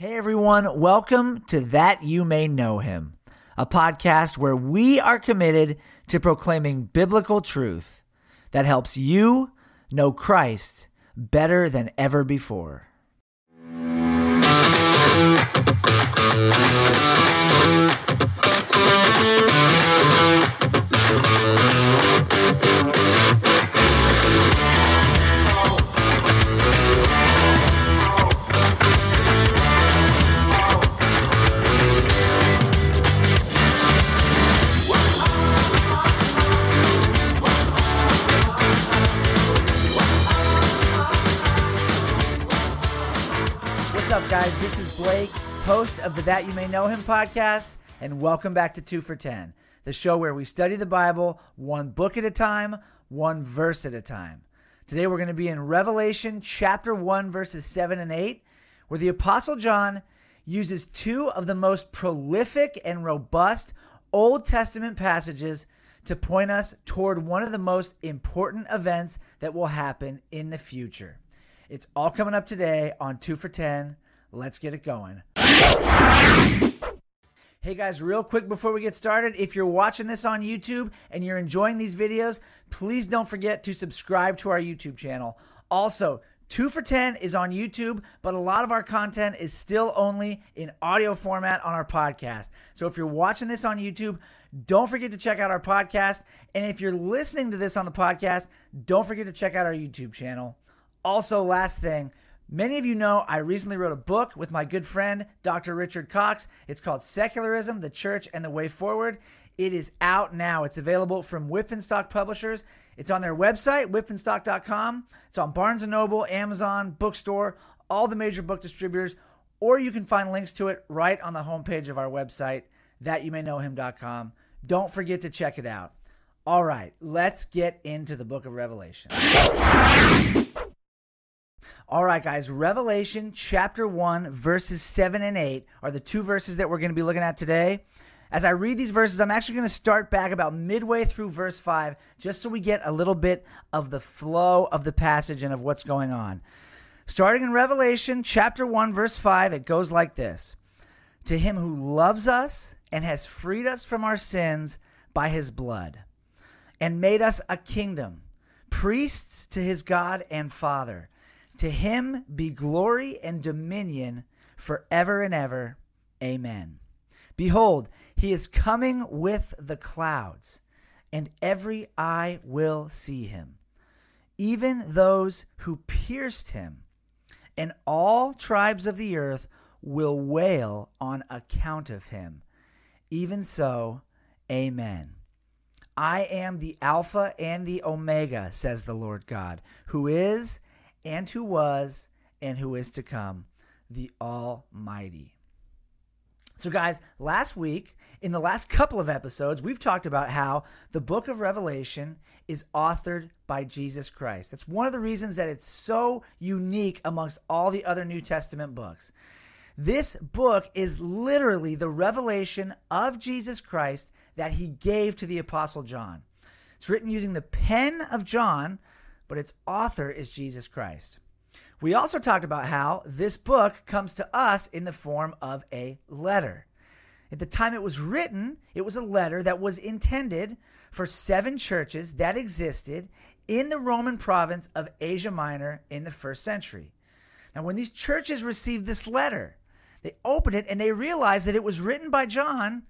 Hey everyone, welcome to That You May Know Him, a podcast where we are committed to proclaiming biblical truth that helps you know Christ better than ever before. Guys? This is Blake, host of the That You May Know Him podcast, and welcome back to 2 for 10, the show where we study the Bible one book at a time, one verse at a time. Today we're going to be in Revelation chapter 1, verses 7 and 8, where the Apostle John uses two of the most prolific and robust Old Testament passages to point us toward one of the most important events that will happen in the future. It's all coming up today on 2 for 10. Let's get it going. Hey guys, real quick before we get started, if you're watching this on YouTube and you're enjoying these videos, please don't forget to subscribe to our YouTube channel. Also, 2 for 10 is on YouTube, but a lot of our content is still only in audio format on our podcast. So if you're watching this on YouTube, don't forget to check out our podcast. And if you're listening to this on the podcast, don't forget to check out our YouTube channel. Also, last thing, many of you know I recently wrote a book with my good friend, Dr. Richard Cox. It's called Secularism, the Church, and the Way Forward. It is out now. It's available from Wipf and Stock Publishers. It's on their website, wipfandstock.com. It's on Barnes & Noble, Amazon, Bookstore, all the major book distributors, or you can find links to it right on the homepage of our website, thatyoumayknowhim.com. Don't forget to check it out. All right, let's get into the book of Revelation. All right, guys, Revelation chapter 1, verses 7 and 8 are the two verses that we're going to be looking at today. As I read these verses, I'm actually going to start back about midway through verse 5, just so we get a little bit of the flow of the passage and of what's going on. Starting in Revelation chapter 1, verse 5, it goes like this To him who loves us and has freed us from our sins by his blood, and made us a kingdom, priests to his God and Father. To him be glory and dominion forever and ever. Amen. Behold, he is coming with the clouds, and every eye will see him, even those who pierced him, and all tribes of the earth will wail on account of him. Even so, amen. I am the Alpha and the Omega, says the Lord God, who is and who was and who is to come, the Almighty. So, guys, last week, in the last couple of episodes, we've talked about how the book of Revelation is authored by Jesus Christ. That's one of the reasons that it's so unique amongst all the other New Testament books. This book is literally the revelation of Jesus Christ that he gave to the Apostle John. It's written using the pen of John, but its author is Jesus Christ. We also talked about how this book comes to us in the form of a letter. At the time it was written, it was a letter that was intended for seven churches that existed in the Roman province of Asia Minor in the first century. Now, when these churches received this letter, they opened it and they realized that it was written by John,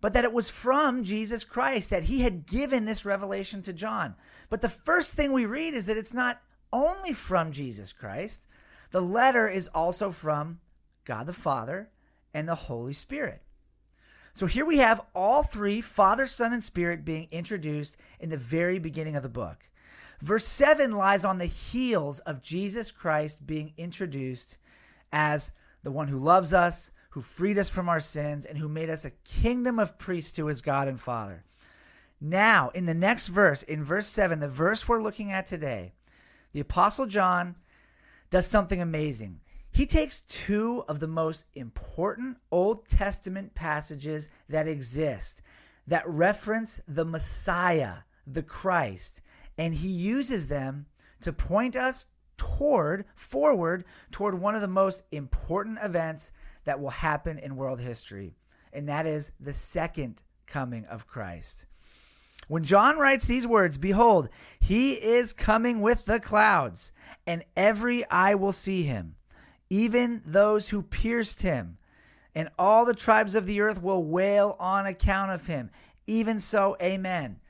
but that it was from Jesus Christ, that he had given this revelation to John. But the first thing we read is that it's not only from Jesus Christ, the letter is also from God the Father and the Holy Spirit. So here we have all three, Father, Son, and Spirit, being introduced in the very beginning of the book. Verse 7 lies on the heels of Jesus Christ being introduced as the one who loves us, who freed us from our sins, and who made us a kingdom of priests to his God and Father. Now, in the next verse, in verse 7, the verse we're looking at today, the Apostle John does something amazing. He takes two of the most important Old Testament passages that exist that reference the Messiah, the Christ, and he uses them to point us toward, forward, toward one of the most important events that will happen in world history, and that is the second coming of Christ. When John writes these words, Behold, he is coming with the clouds, and every eye will see him, even those who pierced him, and all the tribes of the earth will wail on account of him. Even so, amen.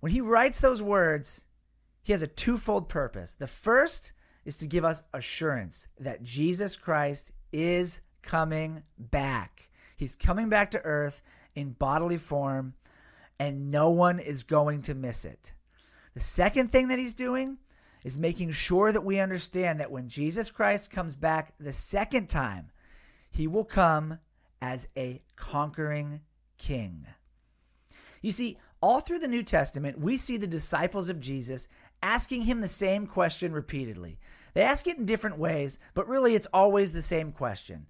When he writes those words, he has a twofold purpose. The first is to give us assurance that Jesus Christ is coming back. He's coming back to earth in bodily form, and no one is going to miss it. The second thing that he's doing is making sure that we understand that when Jesus Christ comes back the second time, he will come as a conquering king. You see, all through the New Testament, we see the disciples of Jesus asking him the same question repeatedly. They ask it in different ways, but really it's always the same question.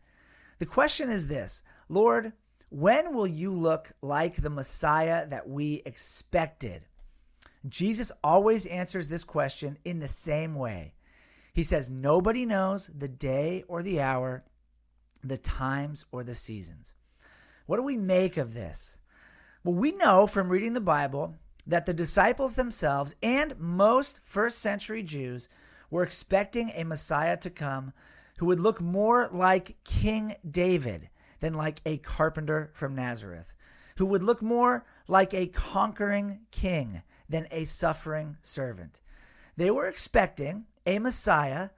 The question is this Lord, when will you look like the Messiah that we expected? Jesus always answers this question in the same way. He says, Nobody knows the day or the hour, the times or the seasons. What do we make of this? Well, we know from reading the Bible that the disciples themselves and most first century Jews were expecting a Messiah to come who would look more like King David than like a carpenter from Nazareth, who would look more like a conquering king than a suffering servant. They were expecting a Messiah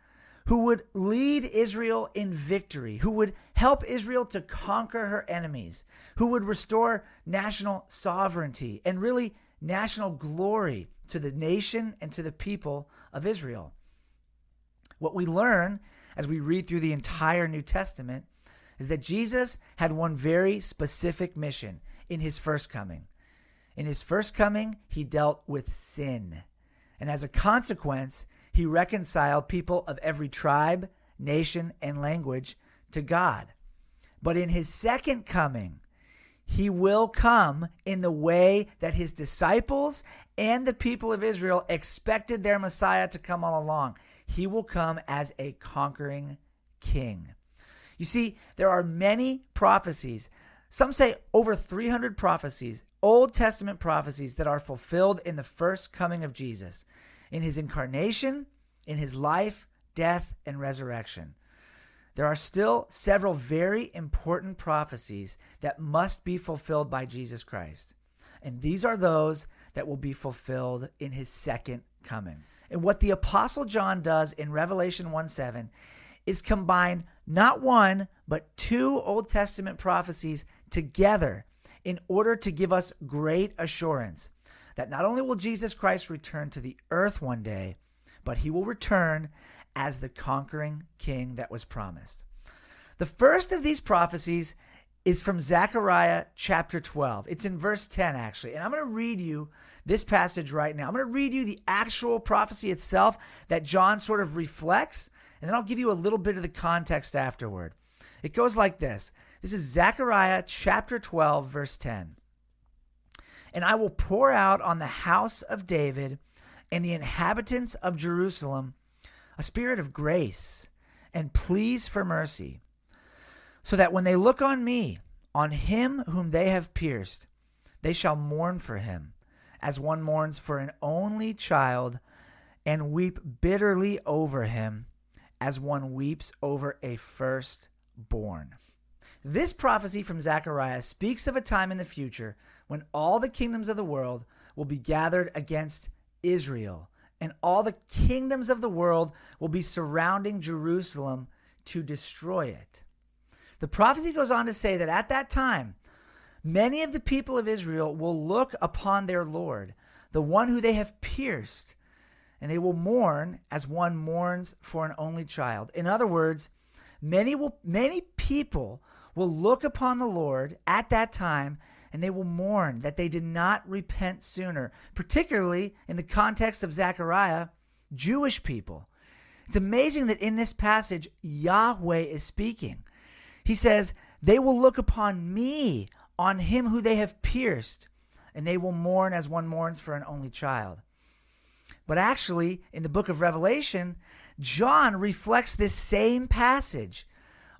who would lead Israel in victory, who would help Israel to conquer her enemies, who would restore national sovereignty and really national glory to the nation and to the people of Israel. What we learn as we read through the entire New Testament is that Jesus had one very specific mission in his first coming. In his first coming, he dealt with sin. And as a consequence, he reconciled people of every tribe, nation, and language to God. But in his second coming, he will come in the way that his disciples and the people of Israel expected their Messiah to come all along. He will come as a conquering king. You see, there are many prophecies, some say over 300 prophecies, Old Testament prophecies that are fulfilled in the first coming of Jesus in his incarnation, in his life, death, and resurrection. There are still several very important prophecies that must be fulfilled by Jesus Christ. And these are those that will be fulfilled in his second coming. And what the Apostle John does in Revelation 1 7 is combine not one, but two Old Testament prophecies together in order to give us great assurance that not only will Jesus Christ return to the earth one day, but he will return as the conquering king that was promised. The first of these prophecies is from Zechariah chapter 12. It's in verse 10, actually. And I'm going to read you this passage right now. I'm going to read you the actual prophecy itself that John sort of reflects, and then I'll give you a little bit of the context afterward. It goes like this This is Zechariah chapter 12, verse 10. And I will pour out on the house of David and the inhabitants of Jerusalem a spirit of grace and pleas for mercy, so that when they look on me, on him whom they have pierced, they shall mourn for him, as one mourns for an only child, and weep bitterly over him, as one weeps over a firstborn. This prophecy from Zechariah speaks of a time in the future when all the kingdoms of the world will be gathered against Israel, and all the kingdoms of the world will be surrounding Jerusalem to destroy it. The prophecy goes on to say that at that time, many of the people of Israel will look upon their Lord, the one who they have pierced, and they will mourn as one mourns for an only child. In other words, many will many people will look upon the Lord at that time and they will mourn that they did not repent sooner, particularly in the context of Zechariah, Jewish people. It's amazing that in this passage, Yahweh is speaking. He says, They will look upon me, on him who they have pierced, and they will mourn as one mourns for an only child. But actually, in the book of Revelation, John reflects this same passage,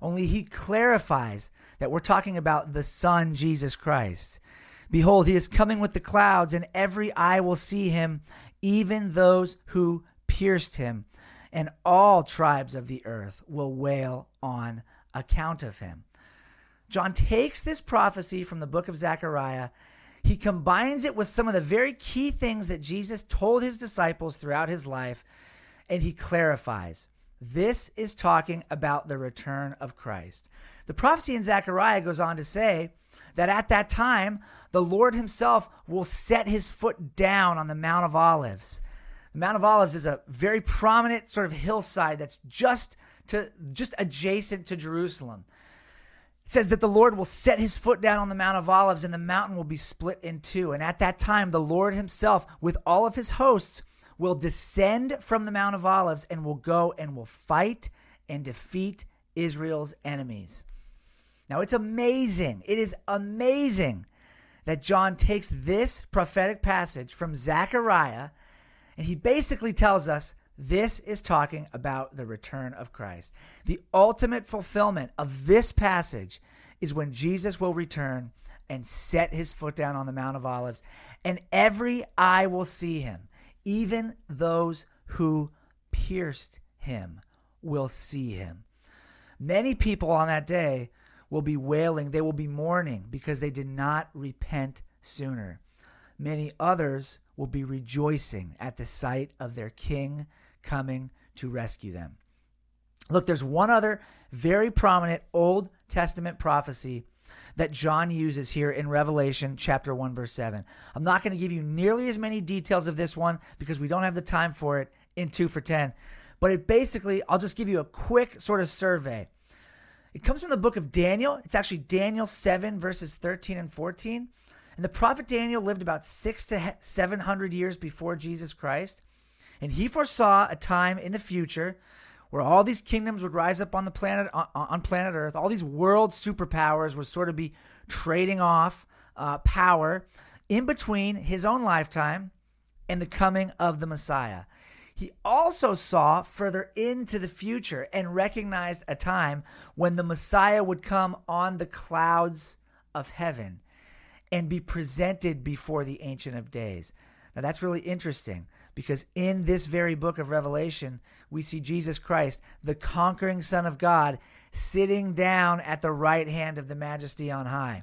only he clarifies that we're talking about the Son, Jesus Christ. Behold, he is coming with the clouds, and every eye will see him, even those who pierced him, and all tribes of the earth will wail on account of him. John takes this prophecy from the book of Zechariah, he combines it with some of the very key things that Jesus told his disciples throughout his life, and he clarifies. This is talking about the return of Christ. The prophecy in Zechariah goes on to say that at that time, the Lord himself will set his foot down on the Mount of Olives. The Mount of Olives is a very prominent sort of hillside that's just to just adjacent to Jerusalem. Says that the Lord will set his foot down on the Mount of Olives and the mountain will be split in two. And at that time, the Lord himself, with all of his hosts, will descend from the Mount of Olives and will go and will fight and defeat Israel's enemies. Now, it's amazing. It is amazing that John takes this prophetic passage from Zechariah and he basically tells us this is talking about the return of Christ. The ultimate fulfillment of this passage is when Jesus will return and set his foot down on the Mount of Olives, and every eye will see him, even those who pierced him will see him. Many people on that day will be wailing, they will be mourning because they did not repent sooner. Many others will be rejoicing at the sight of their king coming to rescue them. Look, there's one other very prominent Old Testament prophecy that John uses here in Revelation chapter 1 verse 7. I'm not going to give you nearly as many details of this one because we don't have the time for it in 2 for 10. But it basically I'll just give you a quick sort of survey. It comes from the book of Daniel. It's actually Daniel 7 verses 13 and 14. And the prophet Daniel lived about 6 to 700 years before Jesus Christ. And he foresaw a time in the future where all these kingdoms would rise up on the planet on, planet Earth. All these world superpowers would sort of be trading off uh, power in between his own lifetime and the coming of the Messiah. He also saw further into the future and recognized a time when the Messiah would come on the clouds of heaven and be presented before the Ancient of Days. Now, that's really interesting because in this very book of Revelation, we see Jesus Christ, the conquering Son of God, sitting down at the right hand of the majesty on high.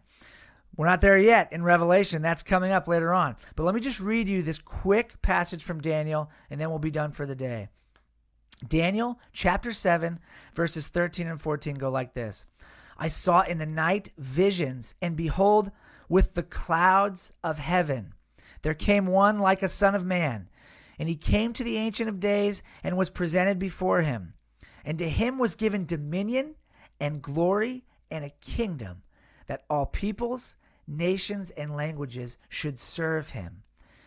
We're not there yet in Revelation. That's coming up later on. But let me just read you this quick passage from Daniel, and then we'll be done for the day. Daniel chapter 7, verses 13 and 14 go like this I saw in the night visions, and behold, with the clouds of heaven, there came one like a son of man and he came to the Ancient of Days and was presented before him. And to him was given dominion and glory and a kingdom that all peoples, nations, and languages should serve him.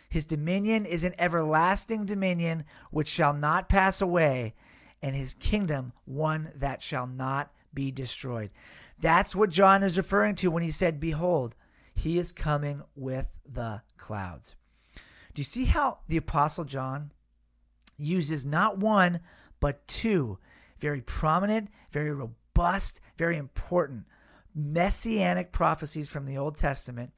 His dominion is an everlasting dominion which shall not pass away, and his kingdom one that shall not be destroyed. That's what John is referring to when he said, Behold, he is coming with the clouds. Do you see how the Apostle John uses not one, but two very prominent, very robust, very important messianic prophecies from the Old Testament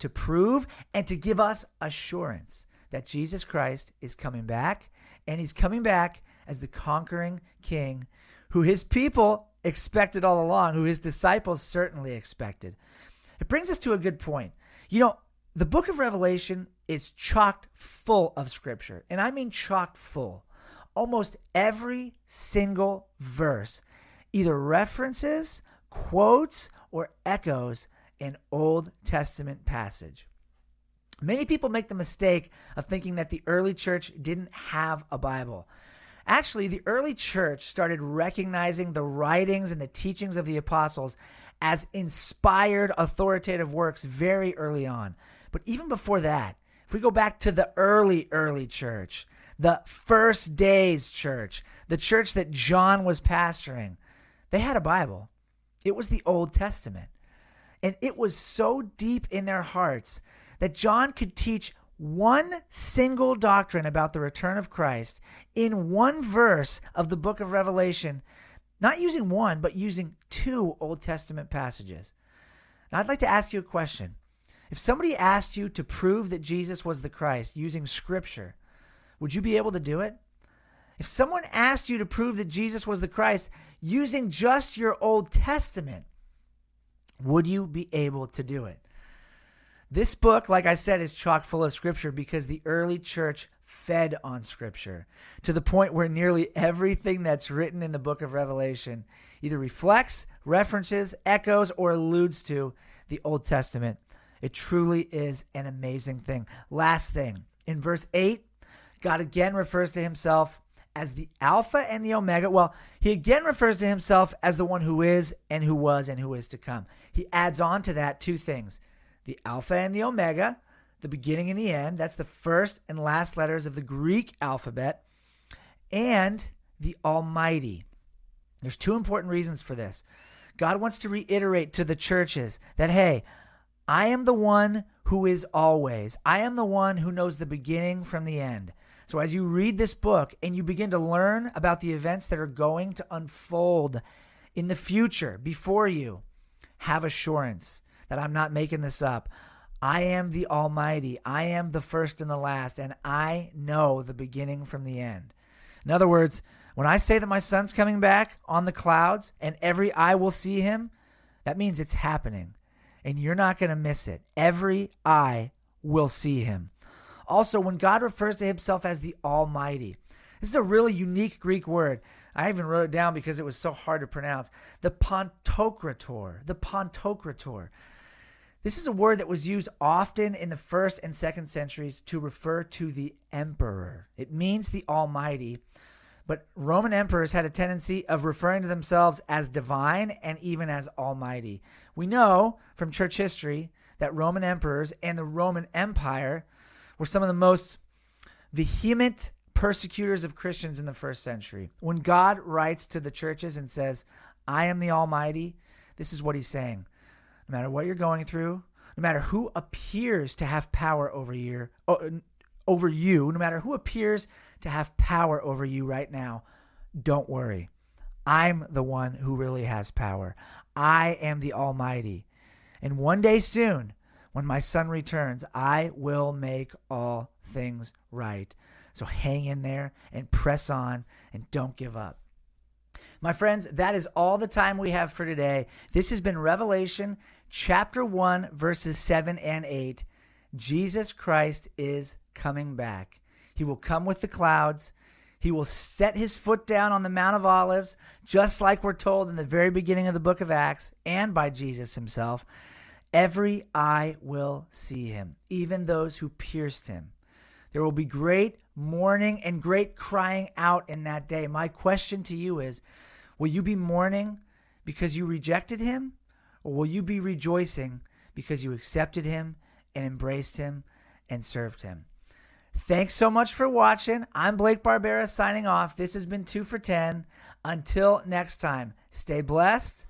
to prove and to give us assurance that Jesus Christ is coming back, and he's coming back as the conquering king who his people expected all along, who his disciples certainly expected. It brings us to a good point. You know, the book of Revelation is chocked full of scripture. And I mean chocked full. Almost every single verse either references, quotes, or echoes an Old Testament passage. Many people make the mistake of thinking that the early church didn't have a Bible. Actually, the early church started recognizing the writings and the teachings of the apostles as inspired authoritative works very early on. But even before that, if we go back to the early, early church, the first days church, the church that John was pastoring, they had a Bible. It was the Old Testament. And it was so deep in their hearts that John could teach one single doctrine about the return of Christ in one verse of the book of Revelation, not using one, but using two Old Testament passages. Now, I'd like to ask you a question. If somebody asked you to prove that Jesus was the Christ using Scripture, would you be able to do it? If someone asked you to prove that Jesus was the Christ using just your Old Testament, would you be able to do it? This book, like I said, is chock full of scripture because the early church fed on scripture to the point where nearly everything that's written in the book of Revelation either reflects, references, echoes, or alludes to the Old Testament. It truly is an amazing thing. Last thing, in verse 8, God again refers to himself as the Alpha and the Omega. Well, he again refers to himself as the one who is and who was and who is to come. He adds on to that two things the Alpha and the Omega, the beginning and the end. That's the first and last letters of the Greek alphabet, and the Almighty. There's two important reasons for this. God wants to reiterate to the churches that, hey, I am the one who is always. I am the one who knows the beginning from the end. So as you read this book and you begin to learn about the events that are going to unfold in the future before you, have assurance that I'm not making this up. I am the Almighty. I am the first and the last, and I know the beginning from the end. In other words, when I say that my son's coming back on the clouds and every eye will see him, that means it's happening. And you're not going to miss it. Every eye will see him. Also, when God refers to himself as the Almighty, this is a really unique Greek word. I even wrote it down because it was so hard to pronounce. The Pantocrator. The Pantocrator. This is a word that was used often in the first and second centuries to refer to the emperor. It means the Almighty, but Roman emperors had a tendency of referring to themselves as divine and even as almighty. We know from church history that Roman emperors and the Roman Empire were some of the most vehement persecutors of Christians in the first century. When God writes to the churches and says, I am the Almighty, this is what he's saying no matter what you're going through, no matter who appears to have power over you, over you, no matter who appears to have power over you right now, don't worry. I'm the one who really has power. I am the Almighty. And one day soon, when my son returns, I will make all things right. So hang in there and press on and don't give up. My friends, that is all the time we have for today. This has been Revelation chapter 1, verses 7 and 8, Jesus Christ is coming back. He will come with the clouds. He will set his foot down on the Mount of Olives, just like we're told in the very beginning of the book of Acts and by Jesus himself. Every eye will see him, even those who pierced him. There will be great mourning and great crying out in that day. My question to you is Will you be mourning because you rejected him? Or will you be rejoicing because you accepted him and embraced him and served him? Thanks so much for watching. I'm Blake Barbera signing off. This has been 2 for 10. Until next time, stay blessed,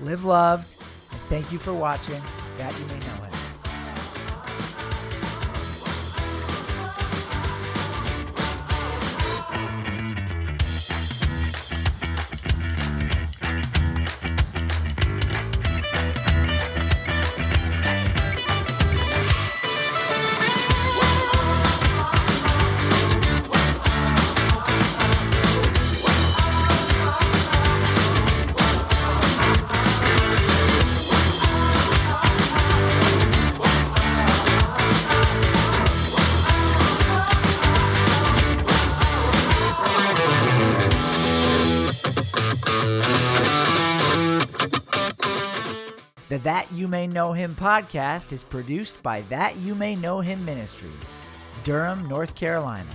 live loved, and thank you for watching That You May Know Him. You May Know Him podcast is produced by That You May Know Him Ministries, Durham, North Carolina.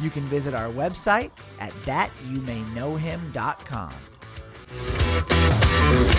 You can visit our website at thatyoumayknowhim.com.